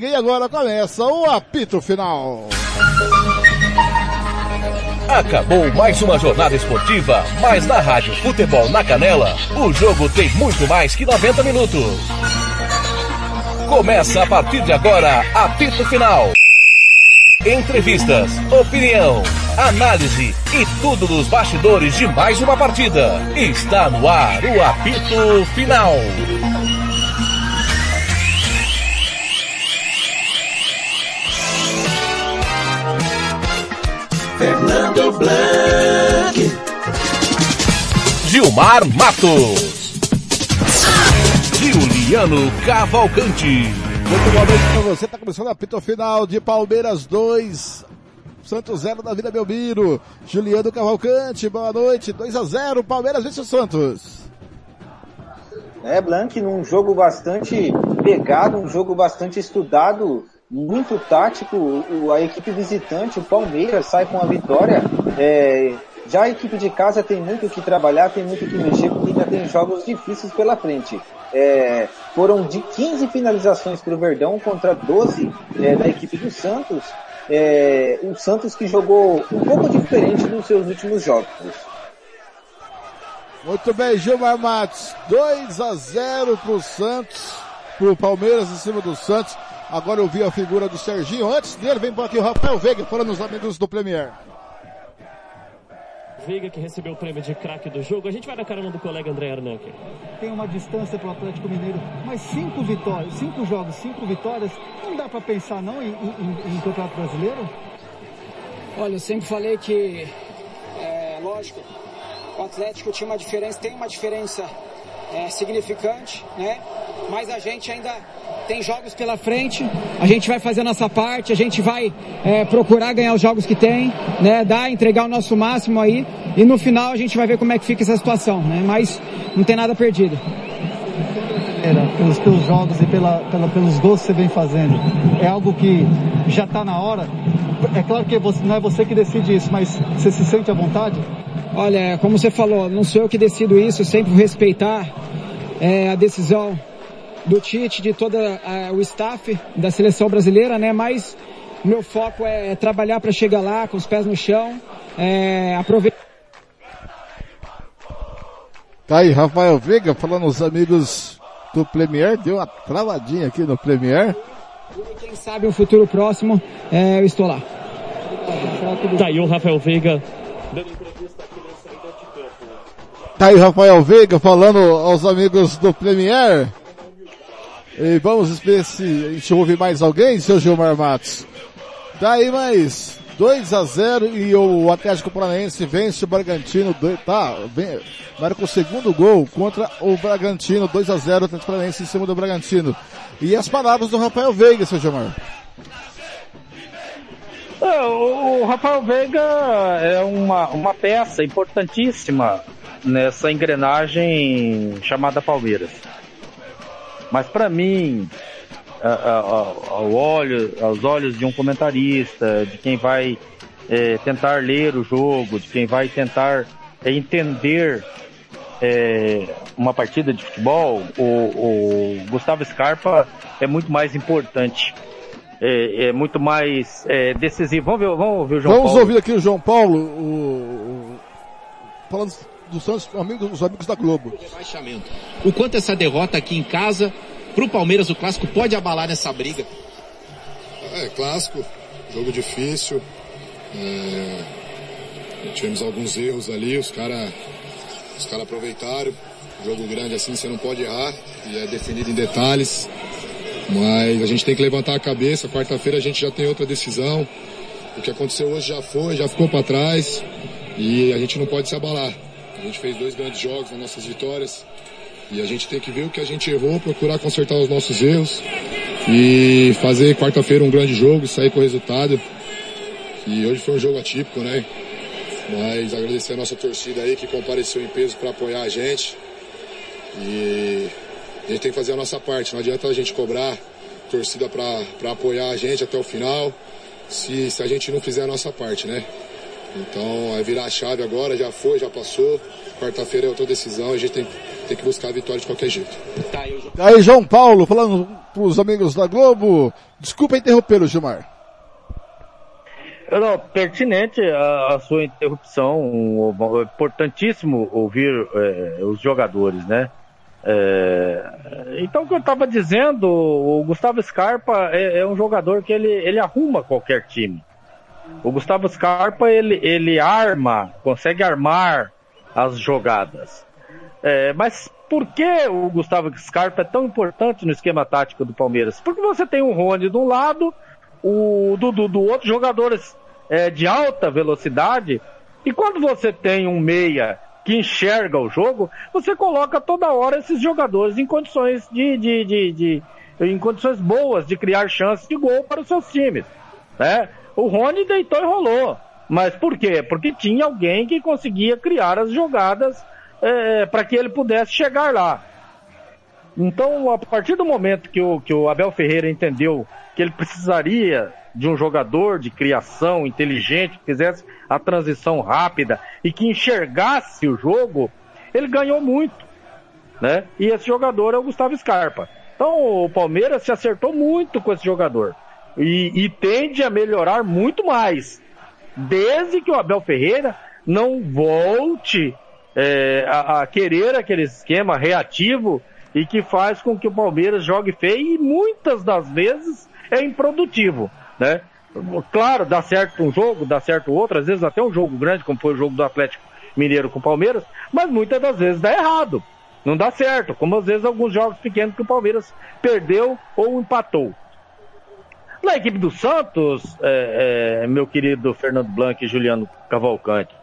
E agora começa o apito final. Acabou mais uma jornada esportiva, mas na Rádio Futebol na Canela, o jogo tem muito mais que 90 minutos. Começa a partir de agora, apito final. Entrevistas, opinião, análise e tudo dos bastidores de mais uma partida. Está no ar o apito final. Fernando Blanc. Gilmar Matos. Juliano Cavalcante. Muito boa noite pra você. Tá começando a apito final de Palmeiras 2. Santos 0 da Vida Belmiro. Juliano Cavalcante, boa noite. 2 a 0 Palmeiras vence o Santos. É, Blank, num jogo bastante pegado, um jogo bastante estudado, muito tático. O, a equipe visitante, o Palmeiras, sai com a vitória. É, já a equipe de casa tem muito o que trabalhar, tem muito o que mexer, porque ainda tem jogos difíceis pela frente. É, foram de 15 finalizações para o Verdão contra 12 é, da equipe do Santos. É, o Santos que jogou um pouco diferente dos seus últimos jogos. Muito bem, Gilmar Matos. 2 a 0 pro Santos, pro Palmeiras em cima do Santos. Agora eu vi a figura do Serginho. Antes dele, vem por aqui o Rafael Veiga, falando os amigos do Premier. Veiga que recebeu o prêmio de craque do jogo. A gente vai na carona do colega André Arnanke. Tem uma distância para o Atlético Mineiro, mas cinco vitórias, cinco jogos, cinco vitórias, não dá para pensar não em, em, em, Campeonato Brasileiro? Olha, eu sempre falei que, é, lógico, o Atlético tinha uma diferença, tem uma diferença é, significante, né? Mas a gente ainda tem jogos pela frente, a gente vai fazer a nossa parte, a gente vai é, procurar ganhar os jogos que tem, né? Dar, entregar o nosso máximo aí e no final a gente vai ver como é que fica essa situação, né? Mas não tem nada perdido. Era, pelos teus jogos e pela, pela, pelos gols que você vem fazendo, é algo que já está na hora. É claro que você, não é você que decide isso, mas você se sente à vontade? Olha, como você falou, não sou eu que decido isso, eu sempre vou respeitar é, a decisão do Tite, de todo o staff da seleção brasileira, né? Mas meu foco é trabalhar para chegar lá com os pés no chão, é, aproveitar. Tá aí, Rafael Veiga falando os amigos do Premier, deu uma travadinha aqui no Premier. E quem sabe um futuro próximo, é, eu estou lá. Tá aí o Rafael Veiga Tá aí Rafael Veiga falando aos amigos do Premier. E vamos ver se a gente ouve mais alguém, seu Gilmar Matos. Daí mais 2 a 0 e o Atlético Paranaense vence o Bragantino, tá, vem, marca o segundo gol contra o Bragantino, 2 a 0 o Atlético Paranaense em cima do Bragantino. E as palavras do Rafael Veiga, seu Gilmar. É, o Rafael Veiga é uma, uma peça importantíssima nessa engrenagem chamada Palmeiras. Mas para mim, ao olho, aos olhos de um comentarista, de quem vai é, tentar ler o jogo, de quem vai tentar é, entender é, uma partida de futebol, o, o, Gustavo Scarpa é muito mais importante. É, é muito mais é, decisivo. Vamos, ver, vamos ouvir o João vamos Paulo. Vamos ouvir aqui o João Paulo, o, o, falando dos Santos, amigos, os amigos da Globo. O quanto essa derrota aqui em casa, para o Palmeiras, o clássico pode abalar nessa briga? É, clássico, jogo difícil. É, tivemos alguns erros ali, os caras os cara aproveitaram. Jogo grande assim, você não pode errar, e é definido em detalhes. Mas a gente tem que levantar a cabeça. Quarta-feira a gente já tem outra decisão. O que aconteceu hoje já foi, já ficou para trás. E a gente não pode se abalar. A gente fez dois grandes jogos nas nossas vitórias. E a gente tem que ver o que a gente errou, procurar consertar os nossos erros. E fazer quarta-feira um grande jogo, sair com o resultado. E hoje foi um jogo atípico, né? Mas agradecer a nossa torcida aí que compareceu em peso para apoiar a gente. E a gente tem que fazer a nossa parte. Não adianta a gente cobrar torcida para apoiar a gente até o final, se, se a gente não fizer a nossa parte, né? Então é virar a chave agora, já foi, já passou. Quarta-feira é outra decisão, a gente tem que tem que buscar a vitória de qualquer jeito. Tá aí João Paulo falando pros amigos da Globo. Desculpa interromper o Gilmar. Não, pertinente a, a sua interrupção, um, importantíssimo ouvir é, os jogadores, né? É, então, o que eu estava dizendo, o Gustavo Scarpa é, é, um jogador que ele, ele arruma qualquer time. O Gustavo Scarpa, ele, ele arma, consegue armar as jogadas. É, mas por que o Gustavo Scarpa é tão importante no esquema tático do Palmeiras? Porque você tem o Rony de um lado, o Dudu do outro, jogadores é, de alta velocidade, e quando você tem um meia que enxerga o jogo, você coloca toda hora esses jogadores em condições de, de, de, de em condições boas de criar chances de gol para os seus times. Né? O Rony deitou e rolou. Mas por quê? Porque tinha alguém que conseguia criar as jogadas é, para que ele pudesse chegar lá. Então, a partir do momento que o, que o Abel Ferreira entendeu que ele precisaria de um jogador de criação inteligente, que fizesse a transição rápida e que enxergasse o jogo, ele ganhou muito, né? E esse jogador é o Gustavo Scarpa. Então o Palmeiras se acertou muito com esse jogador e, e tende a melhorar muito mais, desde que o Abel Ferreira não volte é, a, a querer aquele esquema reativo e que faz com que o Palmeiras jogue feio e muitas das vezes é improdutivo né? Claro, dá certo um jogo, dá certo outro, às vezes até um jogo grande, como foi o jogo do Atlético Mineiro com o Palmeiras, mas muitas das vezes dá errado. Não dá certo, como às vezes alguns jogos pequenos que o Palmeiras perdeu ou empatou. Na equipe do Santos, é, é, meu querido Fernando Blanc e Juliano Cavalcante,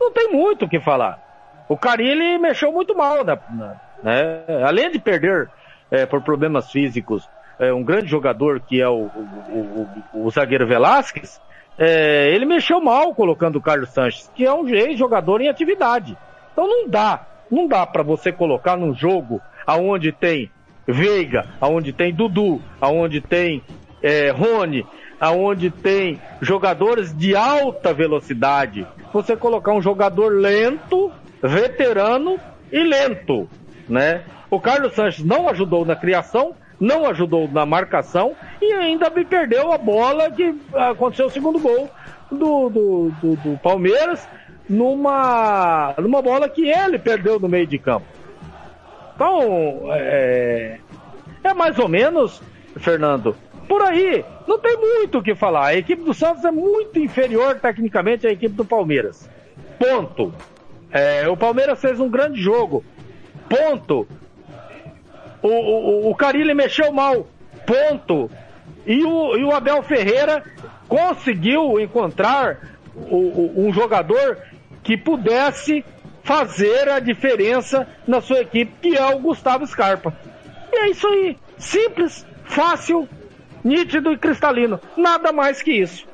não tem muito o que falar. O Carilli mexeu muito mal, né? né? Além de perder é, por problemas físicos é, um grande jogador que é o, o, o, o zagueiro Velasquez, é, ele mexeu mal colocando o Carlos Sanches, que é um ex-jogador em atividade. Então não dá, não dá para você colocar num jogo aonde tem Veiga, aonde tem Dudu, aonde tem é, Rony, aonde tem jogadores de alta velocidade, você colocar um jogador lento, veterano e lento, né? O Carlos Sanches não ajudou na criação, não ajudou na marcação e ainda me perdeu a bola que aconteceu o segundo gol do, do, do, do Palmeiras numa, numa bola que ele perdeu no meio de campo. Então, é, é mais ou menos, Fernando, por aí. Não tem muito o que falar. A equipe do Santos é muito inferior tecnicamente à equipe do Palmeiras. Ponto. É, o Palmeiras fez um grande jogo. Ponto o, o, o Carilli mexeu mal, ponto. E o, e o Abel Ferreira conseguiu encontrar o, o, um jogador que pudesse fazer a diferença na sua equipe, que é o Gustavo Scarpa. E é isso aí. Simples, fácil, nítido e cristalino. Nada mais que isso.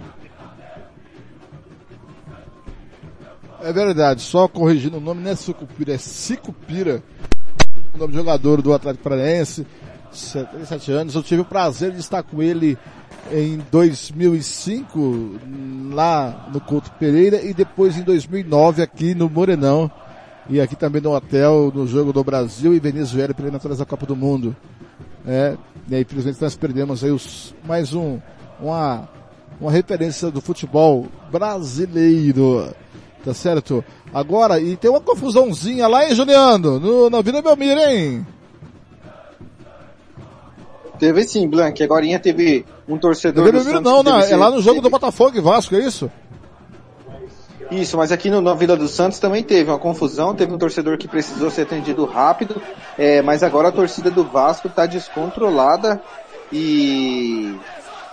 É verdade, só corrigindo o nome, não é Sucupira, é Cicupira o nome do jogador do Atlético Paranaense, 77 anos. Eu tive o prazer de estar com ele em 2005 lá no Couto Pereira e depois em 2009 aqui no Morenão e aqui também no hotel no jogo do Brasil e Venezuela pela natureza da Copa do Mundo. É, e aí infelizmente nós perdemos aí os, mais um, uma, uma referência do futebol brasileiro. Tá certo? Agora, e tem uma confusãozinha lá, hein, Juliano? No, na Vila Belmiro, hein? Teve sim, Blank. Agora teve um torcedor do Santos não, não, é lá no jogo teve... do Botafogo e Vasco, é isso? Isso, mas aqui no, na Vila do Santos também teve uma confusão, teve um torcedor que precisou ser atendido rápido, é, mas agora a torcida do Vasco está descontrolada e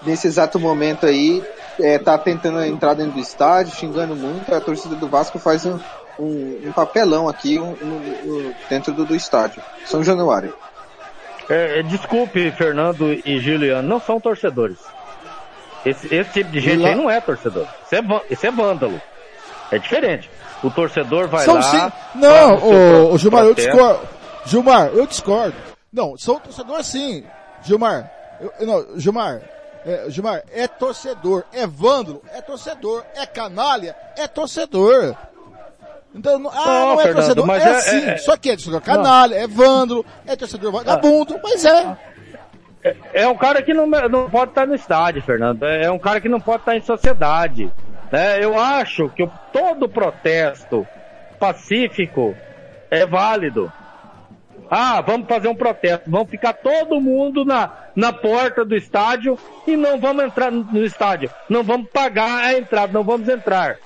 nesse exato momento aí é, tá tentando entrar dentro do estádio, xingando muito, a torcida do Vasco faz um, um, um papelão aqui um, dentro do, do, estádio. São Januário. É, é, desculpe, Fernando e Juliano, não são torcedores. Esse, esse tipo de gente aí não é torcedor. Isso é, isso é vândalo. É diferente. O torcedor vai são, lá. Sim. Não, o, o Gilmar, eu discordo. Gilmar, eu discordo. Não, são torcedores sim. Gilmar, eu, não, Gilmar, é, Gilmar, é torcedor, é vândalo, é torcedor, é canalha, é torcedor. Então, não- ah, Não, não, é Fernando, torcedor, mas é, é- assim. é- Só que é torcedor canalha, é vândalo, é torcedor vagabundo, mas é. É um cara que não, não pode estar no estádio, Fernando. É um cara que não pode estar em sociedade. Né? Eu acho que todo protesto pacífico é válido. Ah, vamos fazer um protesto. Vamos ficar todo mundo na, na porta do estádio e não vamos entrar no estádio. Não vamos pagar a entrada, não vamos entrar.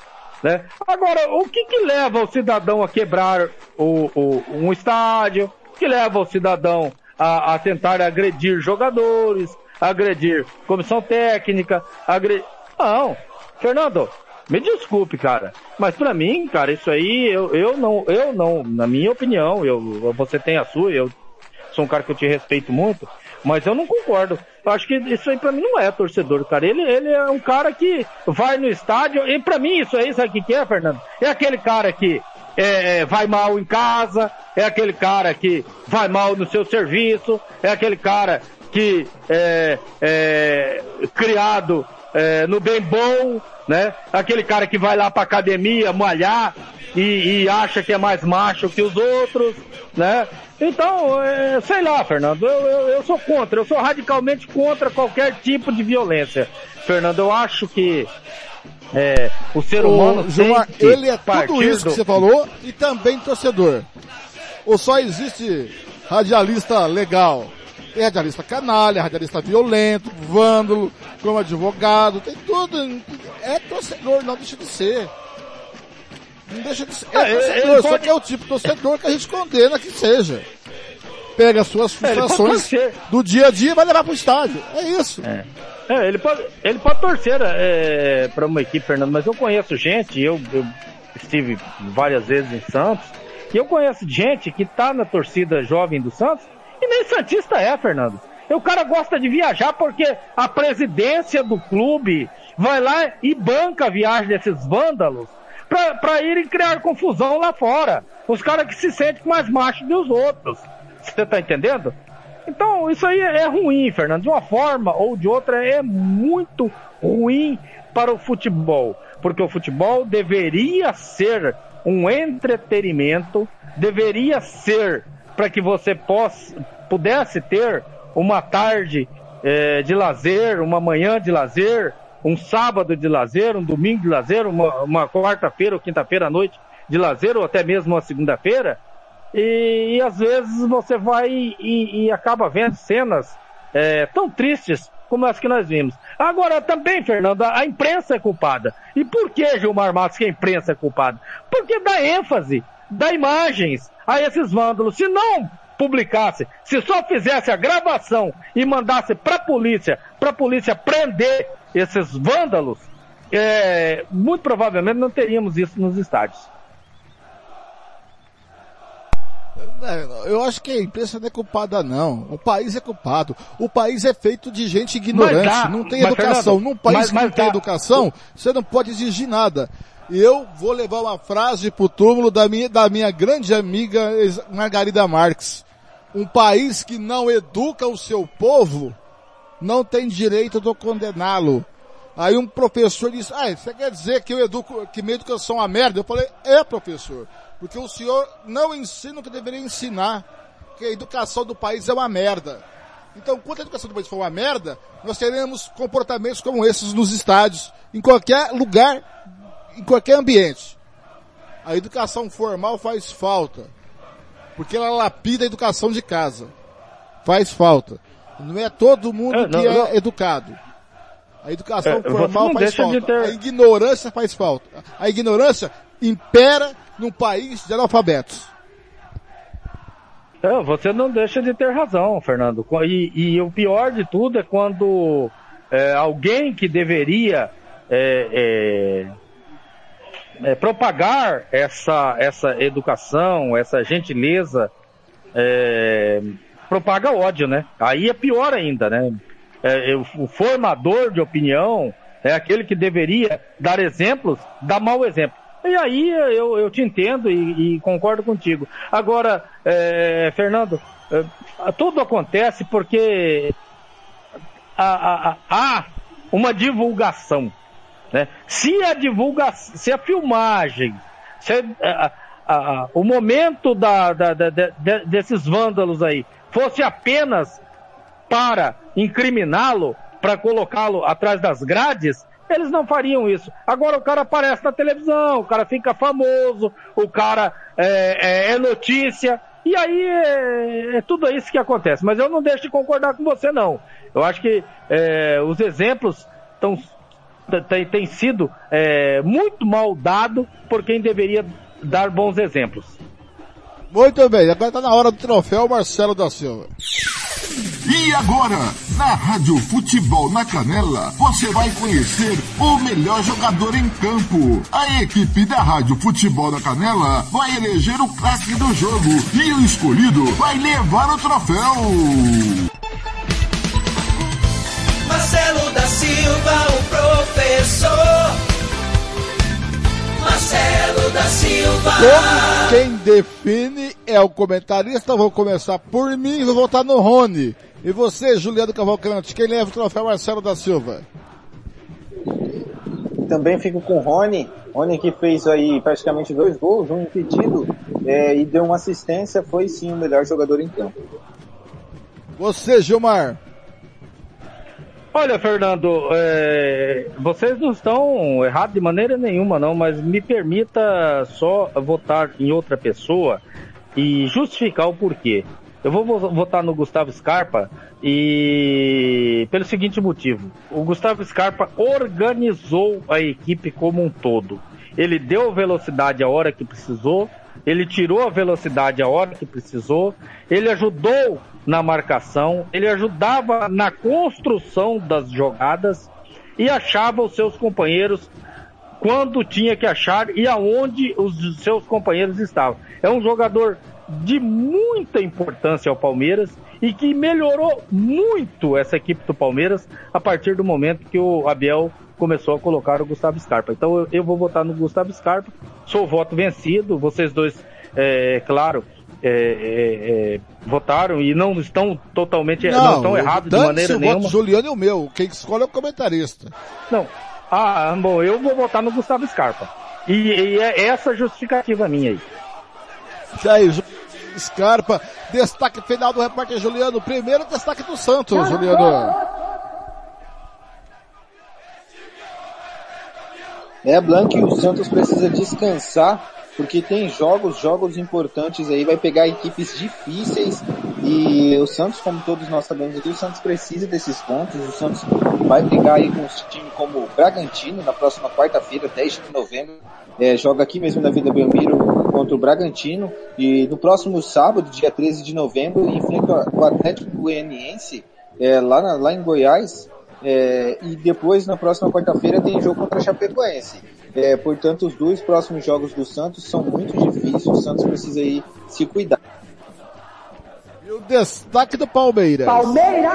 Né? Agora, o que, que leva o cidadão a quebrar o, o- um estádio? O que leva o cidadão a, a tentar agredir jogadores, agredir comissão técnica, agredir... Não, Fernando, me desculpe, cara, mas pra mim, cara, isso aí eu, eu não, eu não, na minha opinião, eu, você tem a sua, eu sou um cara que eu te respeito muito, mas eu não concordo. Eu acho que isso aí pra mim não é torcedor, cara. Ele, ele é um cara que vai no estádio, e pra mim isso aí, sabe o que, é, Fernando? É aquele cara que é, vai mal em casa, é aquele cara que vai mal no seu serviço, é aquele cara que é, é criado é, no bem bom, né? Aquele cara que vai lá pra academia malhar e, e acha que é mais macho que os outros, né? Então, é, sei lá, Fernando, eu, eu, eu sou contra, eu sou radicalmente contra qualquer tipo de violência. Fernando, eu acho que é, o ser humano Ô, Gilmar, tem que ele é tudo isso que você falou e também torcedor. Ou só existe radialista legal? Tem radialista canalha, radialista violento, vândalo, como advogado, tem tudo. É torcedor, não deixa de ser. Não deixa de ser. É É, ele- torcedor, só pode- que é o tipo de torcedor que a gente condena que seja. Pega as suas É, frustrações do dia a dia e vai levar pro estádio. É isso. É, ele pode, ele pode torcer é, para uma equipe, Fernando, mas eu conheço gente, eu, eu estive várias vezes em Santos, e eu conheço gente que tá na torcida jovem do Santos e nem Santista é, Fernando. E o cara gosta de viajar porque a presidência do clube vai lá e banca a viagem desses vândalos pra irem criar confusão lá fora. Os caras que se sentem mais machos que os outros. Você tá entendendo? Então, isso aí é ruim, Fernando. De uma forma ou de outra, é muito ruim para o futebol. Porque o futebol deveria ser um entretenimento, deveria ser para que você possa, pudesse ter uma tarde eh, de lazer, uma manhã de lazer, um sábado de lazer, um domingo de lazer, uma, uma quarta-feira ou quinta-feira à noite de lazer, ou até mesmo uma segunda-feira. E, e às vezes você vai e, e acaba vendo cenas é, tão tristes como as que nós vimos. Agora também, Fernando, a imprensa é culpada. E por que, Gilmar Matos, que a imprensa é culpada? Porque dá ênfase, dá imagens a esses vândalos. Se não publicasse, se só fizesse a gravação e mandasse para a polícia, para a polícia prender esses vândalos, é, muito provavelmente não teríamos isso nos estádios. É, Eu acho que a imprensa não é culpada, não. O país é culpado. O país é feito de gente ignorante. Mas dá- não tem mas, educação. Fernando, Num país mas- que não mas tem dá- educação, você não pode exigir nada. Eu vou levar uma frase pro túmulo da minha, da minha grande amiga Margarida Marques. Um país que não educa o seu povo não tem direito de condená-lo. Aí um professor disse, ah, você quer dizer que eu educo, que minha educação é uma merda? Eu falei, é professor, porque o senhor não ensina o que deveria ensinar, que a educação do país é uma merda. Então, quando a educação do país for uma merda, nós teremos comportamentos como esses nos estádios, em qualquer lugar, em qualquer ambiente. A educação formal faz falta, porque ela lapida a educação de casa. Faz falta. Não é todo mundo É, não, que é não. educado. A educação É, formal faz falta. ter- A ignorância faz falta. A ignorância impera num país de analfabetos. É, você não deixa de ter razão, Fernando. E, e o pior de tudo é quando é, alguém que deveria é, é, é, propagar essa, essa educação, essa gentileza, é, propaga ódio, né? Aí é pior ainda, né? É, é, o, formador de opinião é aquele que deveria dar exemplos, dá mau exemplo. E aí eu, eu te entendo e, e concordo contigo. Agora, é, Fernando, é, tudo acontece porque há, há- há uma divulgação. Né? Se a divulgação, se a filmagem, Se, a, a, a, o momento da, da, da, de, desses vândalos aí fosse apenas para incriminá-lo, para colocá-lo atrás das grades, eles não fariam isso. Agora o cara aparece na televisão, o cara fica famoso, o cara é, é, é notícia, e aí é, é, tudo isso que acontece. Mas eu não deixo de concordar com você, não. Eu acho que é, os exemplos tão, têm, têm sido é, muito mal dados por quem deveria dar bons exemplos. Muito bem, agora está na hora do troféu Marcelo da Silva. E agora, na Rádio Futebol na Canela, você vai conhecer o melhor jogador em campo. A equipe da Rádio Futebol na Canela vai eleger o craque do jogo e o escolhido vai levar o troféu. Marcelo da Silva, o professor. Marcelo da Silva. Como quem define é o comentarista, vou começar por mim e vou votar no Rony. E você, Juliano Cavalcante, quem leva o troféu Marcelo da Silva? Também fico com o Rony. Rony que fez aí praticamente dois gols, um impedido é, e deu uma assistência, foi sim o melhor jogador em campo. Você, Gilmar. Olha, Fernando, é, vocês não estão errados de maneira nenhuma, não, mas me permita só votar em outra pessoa e justificar o porquê. Eu vou votar no Gustavo Scarpa e pelo seguinte motivo: o Gustavo Scarpa organizou a equipe como um todo. Ele deu velocidade a hora que precisou, ele tirou a velocidade a hora que precisou, ele ajudou na marcação, ele ajudava na construção das jogadas e achava os seus companheiros quando tinha que achar e aonde os seus companheiros estavam. É um jogador de muita importância ao Palmeiras e que melhorou muito essa equipe do Palmeiras a partir do momento que o Abel começou a colocar o Gustavo Scarpa. Então eu, eu vou votar no Gustavo Scarpa, sou o voto vencido, vocês dois, é, claro, é, é, é votaram e não estão totalmente não, não estão errados de maneira nenhuma. Voto Juliano e o meu, quem escolhe é o comentarista. Não, ah, bom, eu vou votar no Gustavo Scarpa. E, e é essa justificativa minha aí. Aí, Scarpa, destaque final do repórter Juliano. Primeiro destaque do Santos, Juliano. É, Blank, o Santos precisa descansar, porque tem jogos, jogos importantes aí, vai pegar equipes difíceis e o Santos, como todos nós sabemos aqui, o Santos precisa desses pontos, o Santos vai pegar aí com um time como o Bragantino na próxima quarta-feira, 10 de novembro, é, joga aqui mesmo na Vida Belmiro contra o Bragantino e no próximo sábado, dia 13 de novembro, enfrenta o Atlético Goianiense é, lá, na, lá em Goiás é, e depois na próxima quarta-feira tem jogo contra a Chapecoense. É, portanto, os dois próximos jogos do Santos são muito difíceis, o Santos precisa aí se cuidar. E o destaque do Palmeiras. Palmeiras!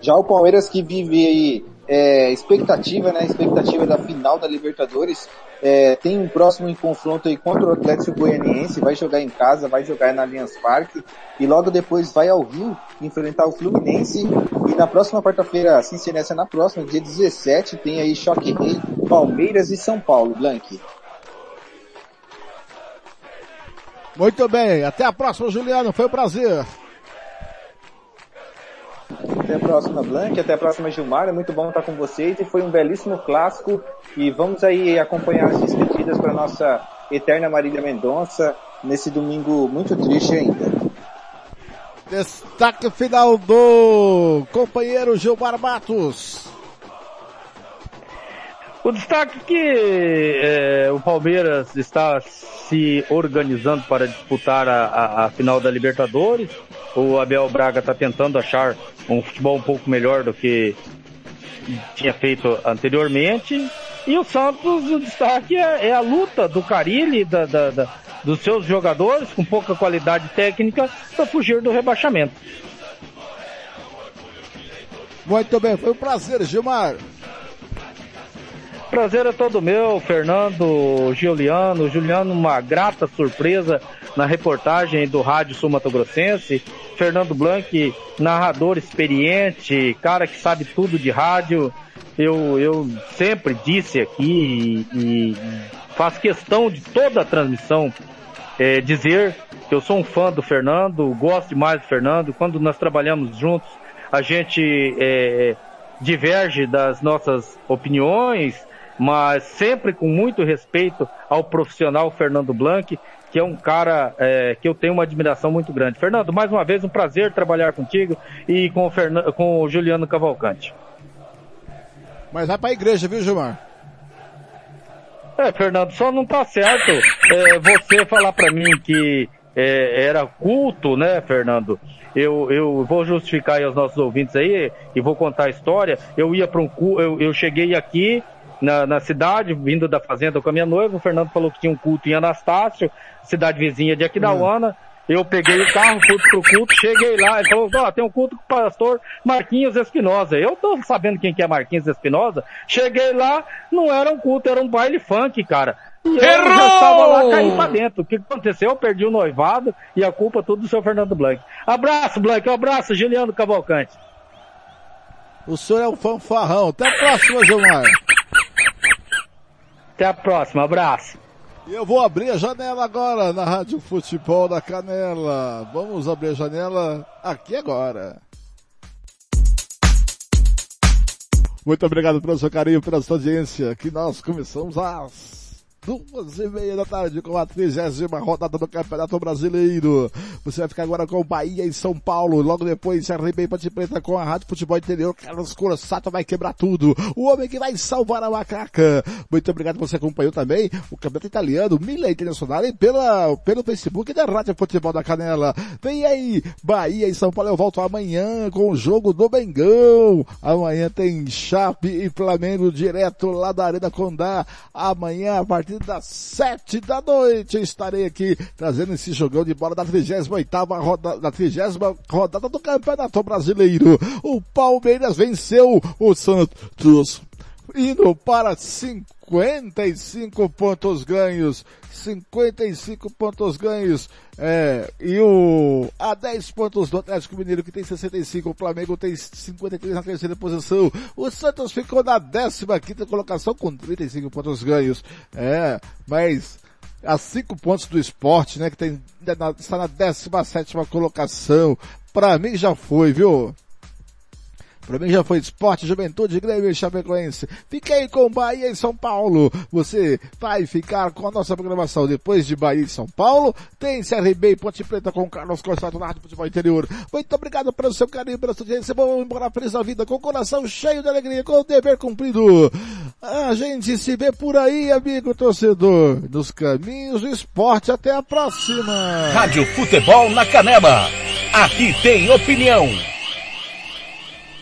Já o Palmeiras que vive aí é, expectativa, né? Expectativa da final da Libertadores. É, tem um próximo confronto aí contra o Atlético Goianiense, vai jogar em casa, vai jogar na Allianz Parque e logo depois vai ao Rio enfrentar o Fluminense e na próxima quarta-feira, assim se nessa na próxima, dia 17, tem aí Choque Rei, Palmeiras e São Paulo, Blank. Muito bem, até a próxima, Juliano, foi um prazer. Até a próxima, Blank. Até a próxima, Gilmar. É muito bom estar com vocês e foi um belíssimo clássico. E vamos aí acompanhar as despedidas para nossa eterna Marília Mendonça nesse domingo muito triste ainda. Destaque final do companheiro Gilmar Matos. O destaque que é, o Palmeiras está se organizando para disputar a, a, a final da Libertadores. O Abel Braga está tentando achar um futebol um pouco melhor do que tinha feito anteriormente. E o Santos, o destaque é, é a luta do Carilli, da, da, da, dos seus jogadores com pouca qualidade técnica para fugir do rebaixamento. Muito bem, foi um prazer, Gilmar. Prazer é todo meu, Fernando, Giuliano. Juliano, uma grata surpresa na reportagem do Rádio Sul Grossense Fernando Blanc, narrador experiente, cara que sabe tudo de rádio. Eu, eu sempre disse aqui e, e faço questão de toda a transmissão é, dizer que eu sou um fã do Fernando, gosto demais do Fernando. Quando nós trabalhamos juntos, a gente é, diverge das nossas opiniões, mas sempre com muito respeito ao profissional Fernando Blanc, que é um cara é, que eu tenho uma admiração muito grande. Fernando, mais uma vez um prazer trabalhar contigo e com o, Fernando, com o Juliano Cavalcante. Mas vai pra igreja, viu, Gilmar? É, Fernando, só não tá certo é, você falar para mim que é, era culto, né, Fernando? Eu, eu vou justificar aí aos nossos ouvintes aí e vou contar a história. Eu ia para um culto, eu, eu cheguei aqui na, na, cidade, vindo da fazenda com a minha noiva. O Fernando falou que tinha um culto em Anastácio, cidade vizinha de Aquidauana. Hum. Eu peguei o carro, fui pro culto, cheguei lá, ele falou, ó, oh, tem um culto com o pastor Marquinhos Espinosa. Eu tô sabendo quem que é Marquinhos Espinosa. Cheguei lá, não era um culto, era um baile funk, cara. E eu Errou! já estava lá, caí pra dentro. O que aconteceu? Eu perdi o noivado e a culpa tudo do seu Fernando Blanc. Abraço, Blanc, um abraço, Juliano Cavalcante. O senhor é um fanfarrão. Até a próxima, Gilmar. Até a próxima, abraço. E eu vou abrir a janela agora na Rádio Futebol da Canela. Vamos abrir a janela aqui agora. Muito obrigado pelo seu carinho, pela sua audiência, que nós começamos às duas e meia da tarde com a trigésima rodada do Campeonato Brasileiro. Você vai ficar agora com o Bahia e São Paulo. Logo depois, CRB e Ponte Preta com a Rádio Futebol Interior. Carlos Corsato vai quebrar tudo. O homem que vai salvar a macaca. Muito obrigado você acompanhou também o Campeonato Italiano, Mila Internacional e pela, pelo Facebook da Rádio Futebol da Canela. Vem aí, Bahia e São Paulo. Eu volto amanhã com o jogo do Bengão. Amanhã tem Chape e Flamengo direto lá da Arena Condá. Amanhã, a partir das sete da noite estarei aqui trazendo esse jogão de bola da 38 rodada, da 30 rodada do Campeonato Brasileiro. O Palmeiras venceu o Santos indo para 55 pontos ganhos, 55 pontos ganhos, é, e o, a 10 pontos do Atlético Mineiro que tem 65, o Flamengo tem 53 na terceira posição, o Santos ficou na 15 quinta colocação com 35 pontos ganhos, é, mas a 5 pontos do esporte, né, que tem, está na 17 colocação, para mim já foi, viu? Pra mim já foi esporte, juventude, Grêmio e Chapecoense. Fiquei com Bahia e São Paulo. Você vai ficar com a nossa programação depois de Bahia e São Paulo. Tem CRB e Ponte Preta com Carlos Costa na Rádio Futebol Interior. Muito obrigado pelo seu carinho, pela sua audiência. Vamos embora feliz da vida, com o coração cheio de alegria, com o dever cumprido. A gente se vê por aí, amigo torcedor, nos caminhos do esporte. Até a próxima. Rádio Futebol na Canela. Aqui tem opinião.